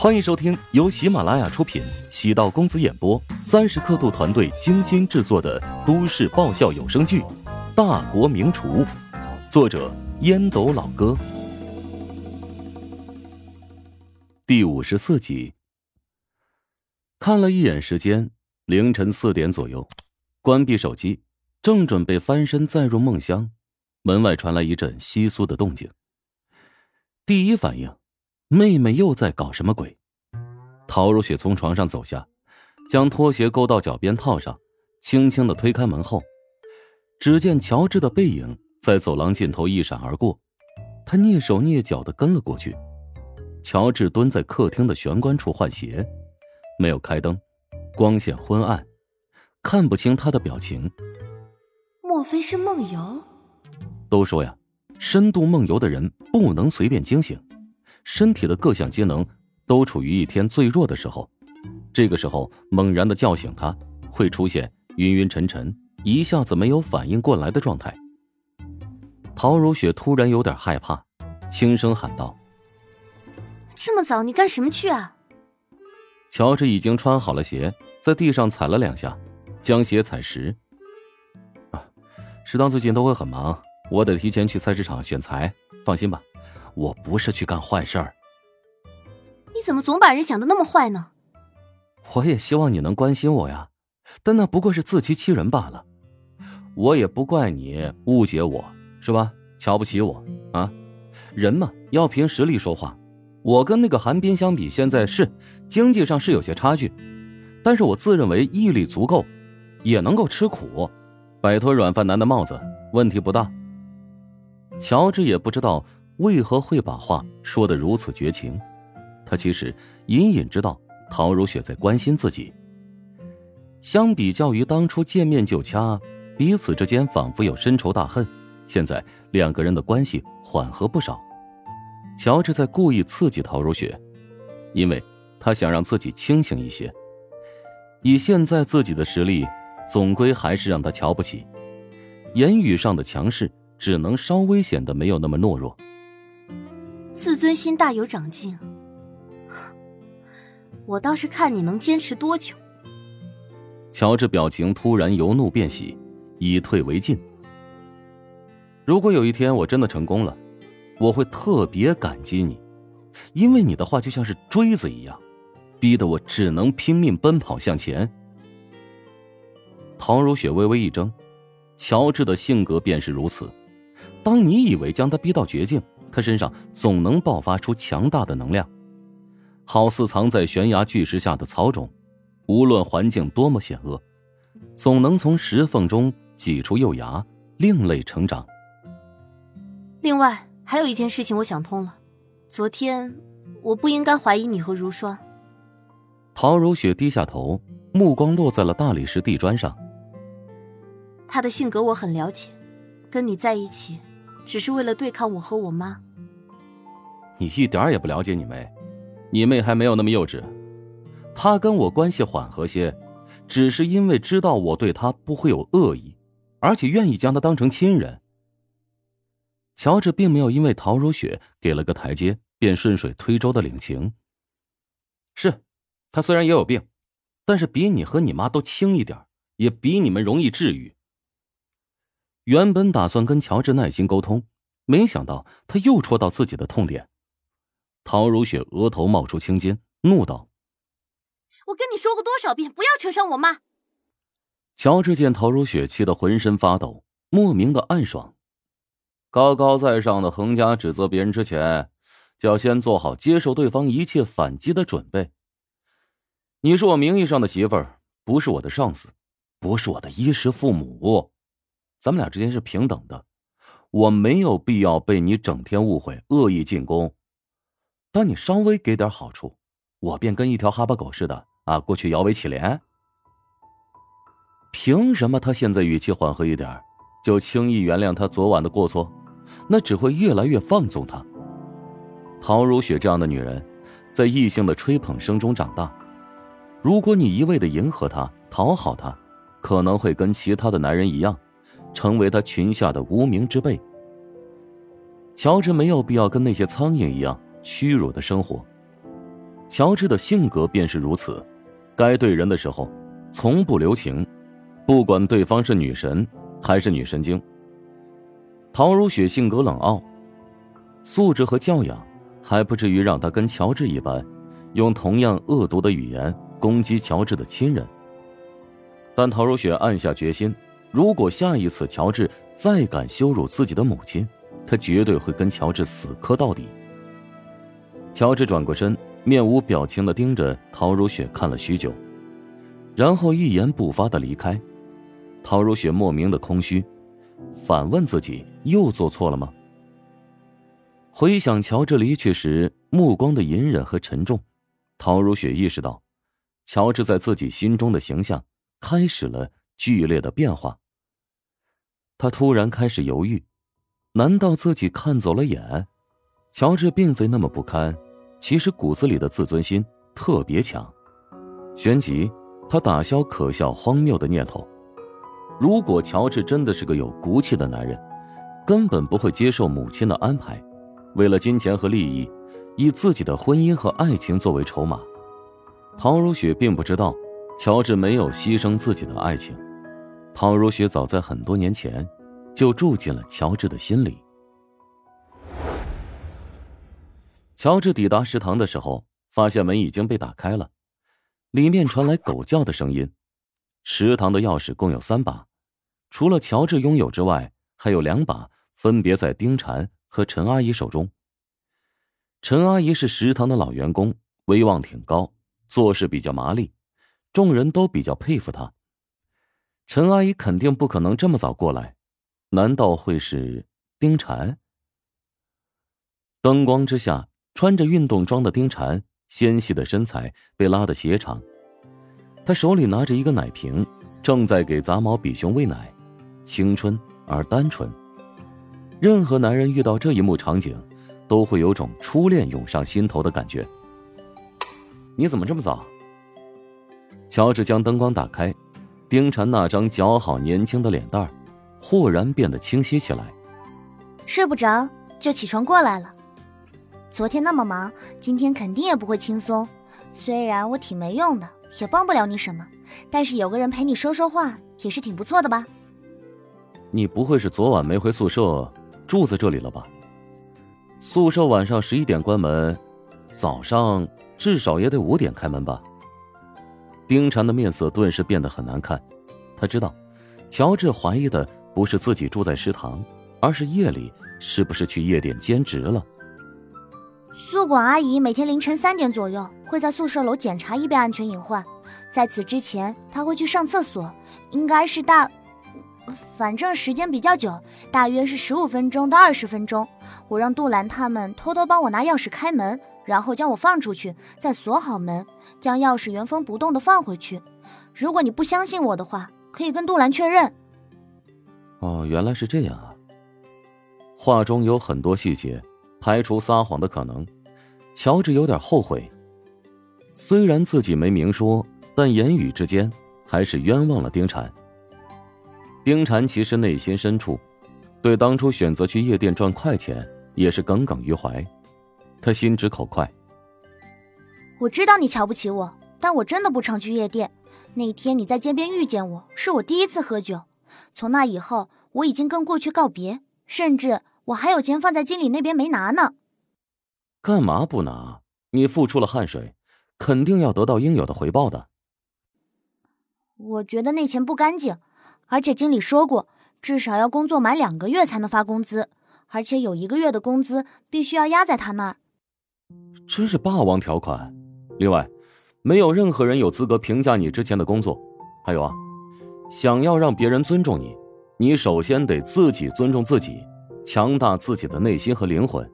欢迎收听由喜马拉雅出品、喜道公子演播、三十刻度团队精心制作的都市爆笑有声剧《大国名厨》，作者烟斗老哥，第五十四集。看了一眼时间，凌晨四点左右，关闭手机，正准备翻身再入梦乡，门外传来一阵窸窣的动静。第一反应。妹妹又在搞什么鬼？陶如雪从床上走下，将拖鞋勾到脚边套上，轻轻的推开门后，只见乔治的背影在走廊尽头一闪而过，她蹑手蹑脚的跟了过去。乔治蹲在客厅的玄关处换鞋，没有开灯，光线昏暗，看不清他的表情。莫非是梦游？都说呀，深度梦游的人不能随便惊醒。身体的各项机能都处于一天最弱的时候，这个时候猛然的叫醒他，会出现晕晕沉沉、一下子没有反应过来的状态。陶如雪突然有点害怕，轻声喊道：“这么早，你干什么去啊？”乔治已经穿好了鞋，在地上踩了两下，将鞋踩实。啊，食堂最近都会很忙，我得提前去菜市场选材。放心吧。我不是去干坏事儿。你怎么总把人想的那么坏呢？我也希望你能关心我呀，但那不过是自欺欺人罢了。我也不怪你误解我，是吧？瞧不起我啊？人嘛，要凭实力说话。我跟那个韩冰相比，现在是经济上是有些差距，但是我自认为毅力足够，也能够吃苦，摆脱软饭男的帽子，问题不大。乔治也不知道。为何会把话说得如此绝情？他其实隐隐知道陶如雪在关心自己。相比较于当初见面就掐，彼此之间仿佛有深仇大恨。现在两个人的关系缓和不少。乔治在故意刺激陶如雪，因为他想让自己清醒一些。以现在自己的实力，总归还是让他瞧不起。言语上的强势，只能稍微显得没有那么懦弱。自尊心大有长进，我倒是看你能坚持多久。乔治表情突然由怒变喜，以退为进。如果有一天我真的成功了，我会特别感激你，因为你的话就像是锥子一样，逼得我只能拼命奔跑向前。唐如雪微微一怔，乔治的性格便是如此，当你以为将他逼到绝境。他身上总能爆发出强大的能量，好似藏在悬崖巨石下的草种，无论环境多么险恶，总能从石缝中挤出幼芽，另类成长。另外还有一件事情，我想通了，昨天我不应该怀疑你和如霜。陶如雪低下头，目光落在了大理石地砖上。他的性格我很了解，跟你在一起。只是为了对抗我和我妈。你一点也不了解你妹，你妹还没有那么幼稚。她跟我关系缓和些，只是因为知道我对她不会有恶意，而且愿意将她当成亲人。乔治并没有因为陶如雪给了个台阶，便顺水推舟的领情。是，她虽然也有病，但是比你和你妈都轻一点，也比你们容易治愈。原本打算跟乔治耐心沟通，没想到他又戳到自己的痛点。陶如雪额头冒出青筋，怒道：“我跟你说过多少遍，不要扯上我妈！”乔治见陶如雪气得浑身发抖，莫名的暗爽。高高在上的横加指责别人之前，就要先做好接受对方一切反击的准备。你是我名义上的媳妇儿，不是我的上司，不是我的衣食父母。咱们俩之间是平等的，我没有必要被你整天误会、恶意进攻。当你稍微给点好处，我便跟一条哈巴狗似的啊，过去摇尾乞怜。凭什么他现在语气缓和一点，就轻易原谅他昨晚的过错？那只会越来越放纵他。陶如雪这样的女人，在异性的吹捧声中长大，如果你一味的迎合她、讨好她，可能会跟其他的男人一样。成为他裙下的无名之辈。乔治没有必要跟那些苍蝇一样屈辱的生活。乔治的性格便是如此，该对人的时候，从不留情，不管对方是女神还是女神经。陶如雪性格冷傲，素质和教养还不至于让她跟乔治一般，用同样恶毒的语言攻击乔治的亲人。但陶如雪暗下决心，如果下一次乔治再敢羞辱自己的母亲，他绝对会跟乔治死磕到底。乔治转过身。面无表情的盯着陶如雪看了许久，然后一言不发的离开。陶如雪莫名的空虚，反问自己又做错了吗？回想乔治离去时目光的隐忍和沉重，陶如雪意识到，乔治在自己心中的形象开始了剧烈的变化。他突然开始犹豫，难道自己看走了眼？乔治并非那么不堪。其实骨子里的自尊心特别强，旋即他打消可笑荒谬的念头。如果乔治真的是个有骨气的男人，根本不会接受母亲的安排，为了金钱和利益，以自己的婚姻和爱情作为筹码。陶如雪并不知道，乔治没有牺牲自己的爱情。陶如雪早在很多年前，就住进了乔治的心里。乔治抵达食堂的时候，发现门已经被打开了，里面传来狗叫的声音。食堂的钥匙共有三把，除了乔治拥有之外，还有两把分别在丁婵和陈阿姨手中。陈阿姨是食堂的老员工，威望挺高，做事比较麻利，众人都比较佩服她。陈阿姨肯定不可能这么早过来，难道会是丁婵？灯光之下。穿着运动装的丁婵，纤细的身材被拉得斜长，她手里拿着一个奶瓶，正在给杂毛比熊喂奶，青春而单纯。任何男人遇到这一幕场景，都会有种初恋涌上心头的感觉。你怎么这么早？乔治将灯光打开，丁婵那张姣好年轻的脸蛋儿，豁然变得清晰起来。睡不着就起床过来了。昨天那么忙，今天肯定也不会轻松。虽然我挺没用的，也帮不了你什么，但是有个人陪你说说话也是挺不错的吧？你不会是昨晚没回宿舍，住在这里了吧？宿舍晚上十一点关门，早上至少也得五点开门吧？丁婵的面色顿时变得很难看。他知道，乔治怀疑的不是自己住在食堂，而是夜里是不是去夜店兼职了。宿管阿姨每天凌晨三点左右会在宿舍楼检查一遍安全隐患，在此之前她会去上厕所，应该是大，反正时间比较久，大约是十五分钟到二十分钟。我让杜兰他们偷偷帮我拿钥匙开门，然后将我放出去，再锁好门，将钥匙原封不动的放回去。如果你不相信我的话，可以跟杜兰确认。哦，原来是这样啊。话中有很多细节。排除撒谎的可能，乔治有点后悔。虽然自己没明说，但言语之间还是冤枉了丁婵。丁婵其实内心深处，对当初选择去夜店赚快钱也是耿耿于怀。他心直口快。我知道你瞧不起我，但我真的不常去夜店。那天你在街边遇见我，是我第一次喝酒。从那以后，我已经跟过去告别，甚至。我还有钱放在经理那边没拿呢，干嘛不拿？你付出了汗水，肯定要得到应有的回报的。我觉得那钱不干净，而且经理说过，至少要工作满两个月才能发工资，而且有一个月的工资必须要压在他那儿。真是霸王条款。另外，没有任何人有资格评价你之前的工作。还有啊，想要让别人尊重你，你首先得自己尊重自己。强大自己的内心和灵魂。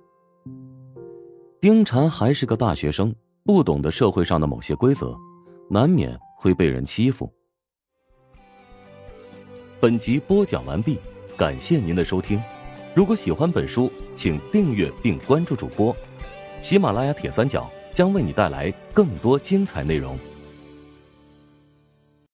丁婵还是个大学生，不懂得社会上的某些规则，难免会被人欺负。本集播讲完毕，感谢您的收听。如果喜欢本书，请订阅并关注主播。喜马拉雅铁三角将为你带来更多精彩内容。